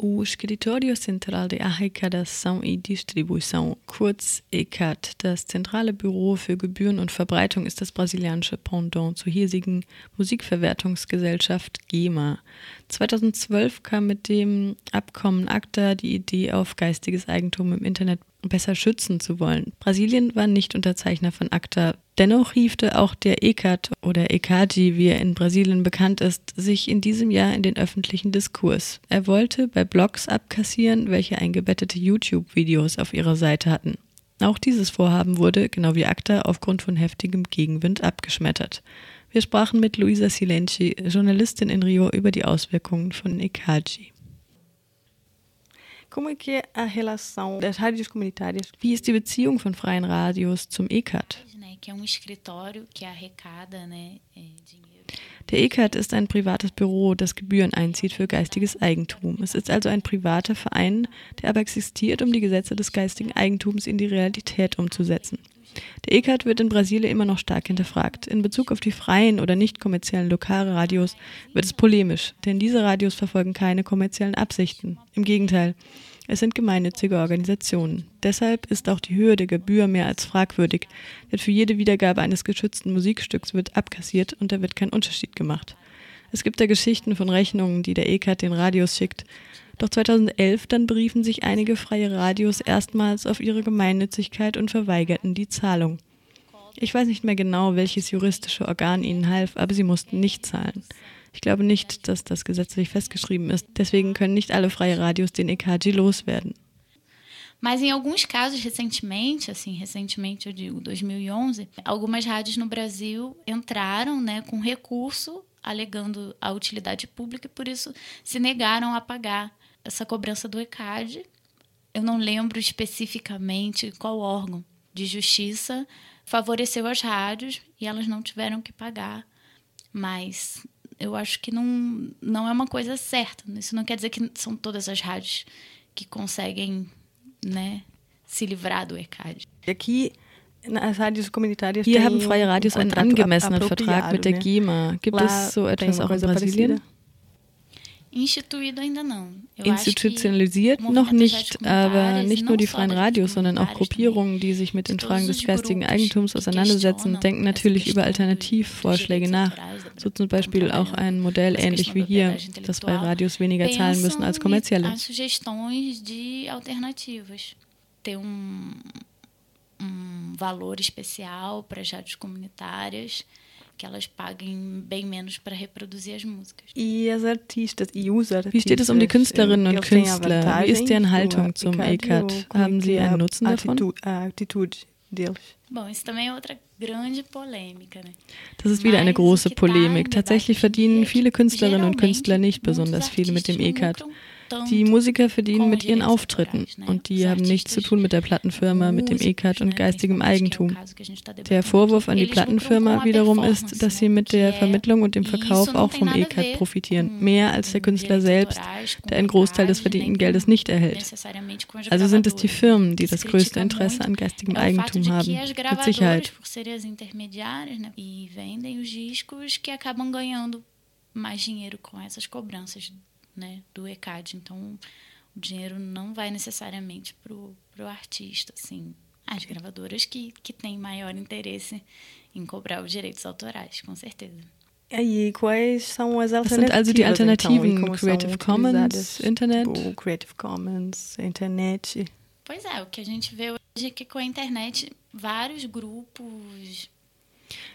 O Escritório Central de Arrecadação e Distribuição, kurz ECAD, das zentrale Büro für Gebühren und Verbreitung, ist das brasilianische Pendant zur hiesigen Musikverwertungsgesellschaft GEMA. 2012 kam mit dem Abkommen ACTA die Idee auf, geistiges Eigentum im Internet besser schützen zu wollen. Brasilien war nicht Unterzeichner von ACTA. Dennoch hiefte auch der ECAT oder ECAGI, wie er in Brasilien bekannt ist, sich in diesem Jahr in den öffentlichen Diskurs. Er wollte bei Blogs abkassieren, welche eingebettete YouTube-Videos auf ihrer Seite hatten. Auch dieses Vorhaben wurde, genau wie ACTA, aufgrund von heftigem Gegenwind abgeschmettert. Wir sprachen mit Luisa Silenci, Journalistin in Rio, über die Auswirkungen von ECAGI. Como é que é a relação das rádios comunitárias? Wie ist die Beziehung von freien Radios zum ECAT? Der ECAT ist ein privates Büro, das Gebühren einzieht für geistiges Eigentum. Es ist also ein privater Verein, der aber existiert, um die Gesetze des geistigen Eigentums in die Realität umzusetzen. Der ECAT wird in Brasilien immer noch stark hinterfragt. In Bezug auf die freien oder nicht kommerziellen Lokalradios wird es polemisch, denn diese Radios verfolgen keine kommerziellen Absichten. Im Gegenteil, es sind gemeinnützige Organisationen. Deshalb ist auch die Höhe der Gebühr mehr als fragwürdig, denn für jede Wiedergabe eines geschützten Musikstücks wird abkassiert und da wird kein Unterschied gemacht. Es gibt da Geschichten von Rechnungen, die der ECAT den Radios schickt. Doch 2011 dann beriefen sich einige freie Radios erstmals auf ihre Gemeinnützigkeit und verweigerten die Zahlung. Ich weiß nicht mehr genau, welches juristische Organ ihnen half, aber sie mussten nicht zahlen. Ich glaube nicht, dass das gesetzlich festgeschrieben ist. Deswegen können nicht alle freie Radios den EKG loswerden. Mas em alguns casos, recentemente, assim, recentemente eu digo 2011, e algumas rádios no Brasil entraram né, com recurso alegando a utilidade pública e por isso se negaram a pagar essa cobrança do ECAD. Eu não lembro especificamente qual órgão de justiça favoreceu as rádios e elas não tiveram que pagar. Mas eu acho que não, não é uma coisa certa. Isso não quer dizer que são todas as rádios que conseguem né, se livrar do ECAD. Aqui nas rádios comunitárias Hier haben freie Radios einen angemessenen Vertrag mit der GEMA. Gibt es so etwas auch in Brasilien? Instituído ainda não. Institutionalisiert noch nicht, aber nicht nur die freien Radios, sondern auch Gruppierungen, die sich mit den Fragen des geistigen Eigentums auseinandersetzen, denken natürlich über Alternativvorschläge nach. So zum Beispiel auch ein Modell ähnlich wie hier, dass freie Radios weniger zahlen müssen als kommerzielle. um valor especial para as rádios comunitárias que elas paguem bem menos para reproduzir as músicas. E as artistas e os artistas? Wie steht es um die Künstlerinnen und Künstler? Wie ist deren Haltung zum ECAT? Haben sie einen Nutzen davon? A atitude deles. Bom, isso também é outra grande polêmica, né? Das ist wieder eine große Polemik. Tatsächlich verdienen viele Künstlerinnen und Künstler nicht besonders viel mit dem ECAT. Die Musiker verdienen mit ihren Auftritten. und die haben nichts zu tun mit der Plattenfirma, mit dem ECAT und geistigem Eigentum. Der Vorwurf an die Plattenfirma wiederum ist, dass sie mit der Vermittlung und dem Verkauf auch vom ECAT profitieren, mehr als der Künstler selbst, der einen Großteil des verdienten Geldes nicht erhält. Also sind es die Firmen, die das größte Interesse an geistigem Eigentum haben, mit Sicherheit. mais dinheiro com essas cobranças né, do ECAD. Então, o dinheiro não vai necessariamente para o artista, assim. As gravadoras que, que têm maior interesse em cobrar os direitos autorais, com certeza. E quais são as alternativas? also die Alternativen, então, Creative Commons, Internet? Tipo, Creative Commons, Internet. Pois é, o que a gente vê hoje é que com a internet vários grupos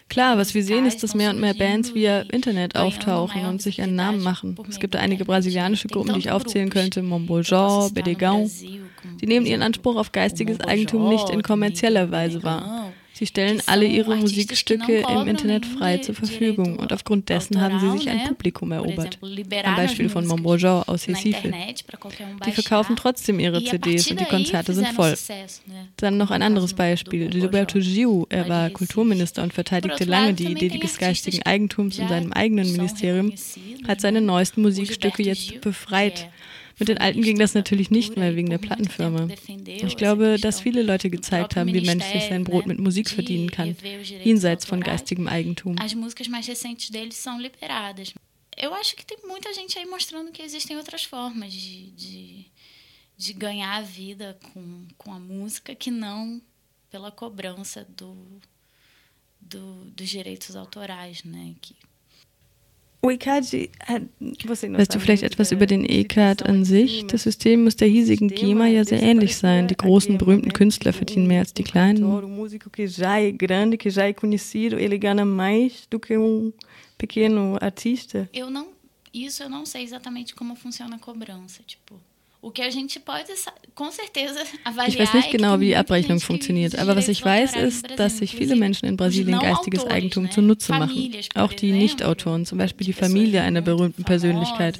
Klar, was wir sehen, ist, dass mehr und mehr Bands via Internet auftauchen und sich einen Namen machen. Es gibt da einige brasilianische Gruppen, die ich aufzählen könnte, Mombojó, Bedegão. Die nehmen ihren Anspruch auf geistiges Eigentum nicht in kommerzieller Weise wahr. Sie stellen alle ihre Musikstücke im Internet frei zur Verfügung. und aufgrund dessen haben sie sich ein Publikum erobert. Ein Beispiel von Mombojó aus Recife. Die verkaufen trotzdem ihre CDs und die Konzerte sind voll. Dann noch ein anderes Beispiel. Gilberto Gil, er war Kulturminister und verteidigte lange die Idee des geistigen Eigentums in seinem eigenen Ministerium, hat seine neuesten Musikstücke jetzt befreit mit den Alten ging das natürlich nicht mehr wegen der Plattenfirma. Ich glaube, dass viele Leute gezeigt haben, wie menschlich sein Brot mit Musik verdienen kann, jenseits von geistigem Eigentum. eu acho que tem muita gente aí mostrando que existem outras formas de, de, de ganhar a vida com, com a música que não pela cobrança do, do, dos direitos autorais, né? Que, Weißt du vielleicht etwas über den ECAD an sich? Das System muss der hiesigen GEMA ja sehr ähnlich sein. Die großen berühmten Künstler verdienen mehr als die kleinen. Eu não, isso eu não sei exatamente como funciona a cobrança, tipo. O que a gente pode com certeza avaliar ich weiß nicht genau, wie Abrechnung funktioniert, aber was ich weiß, ist, dass sich viele Menschen in Brasilien geistiges Eigentum zunutze machen. Auch die Nicht-Autoren, zum Beispiel die Familie einer berühmten Persönlichkeit.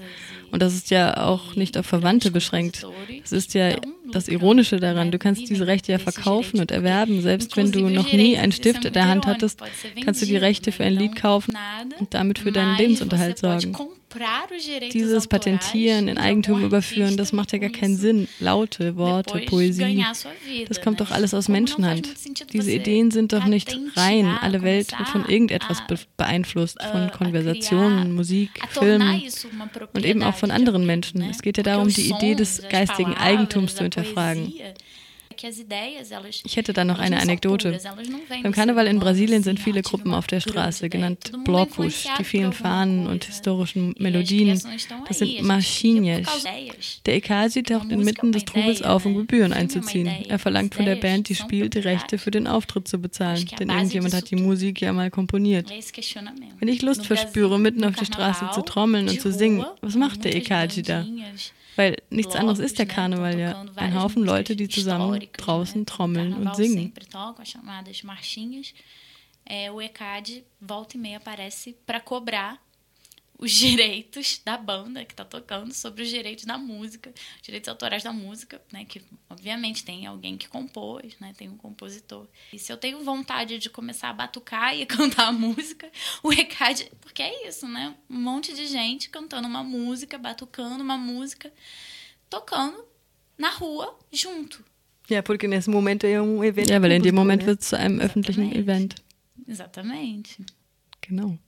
Und das ist ja auch nicht auf Verwandte beschränkt. Es ist ja das Ironische daran, du kannst diese Rechte ja verkaufen und erwerben. Selbst wenn du noch nie einen Stift in der Hand hattest, kannst du die Rechte für ein Lied kaufen und damit für deinen Lebensunterhalt sorgen. Dieses Patentieren, in Eigentum überführen, das macht ja gar keinen Sinn. Laute, Worte, Poesie, das kommt doch alles aus Menschenhand. Diese Ideen sind doch nicht rein. Alle Welt wird von irgendetwas beeinflusst, von Konversationen, Musik, Filmen und eben auch von anderen Menschen. Es geht ja darum, die Idee des geistigen Eigentums zu hinterfragen. Ich hätte da noch eine Anekdote. Beim Karneval in Brasilien sind viele Gruppen auf der Straße, genannt Blocos. Die vielen Fahnen und historischen Melodien, das sind Marchinhas. Der Ekasi taucht inmitten des Trubels auf, um Gebühren einzuziehen. Er verlangt von der Band, die spielt, die Rechte für den Auftritt zu bezahlen, denn irgendjemand hat die Musik ja mal komponiert. Wenn ich Lust verspüre, mitten auf der Straße zu trommeln und zu singen, was macht der Ekasi da? Weil nichts anderes ist der Karneval ja. Ein Haufen Leute, die zusammen draußen trommeln und singen. É, o ECAD volta e meia aparece para cobrar os direitos da banda que está tocando sobre os direitos da música, os direitos autorais da música, né? Que obviamente tem alguém que compôs, né? Tem um compositor. E se eu tenho vontade de começar a batucar e cantar a música, o ECAD, porque é isso, né? Um monte de gente cantando uma música, batucando uma música, tocando na rua junto. Ja, porque nesse momento é um evento. Ja, weil in dem Moment wird es zu einem öffentlichen Event. Exatamente. Genau.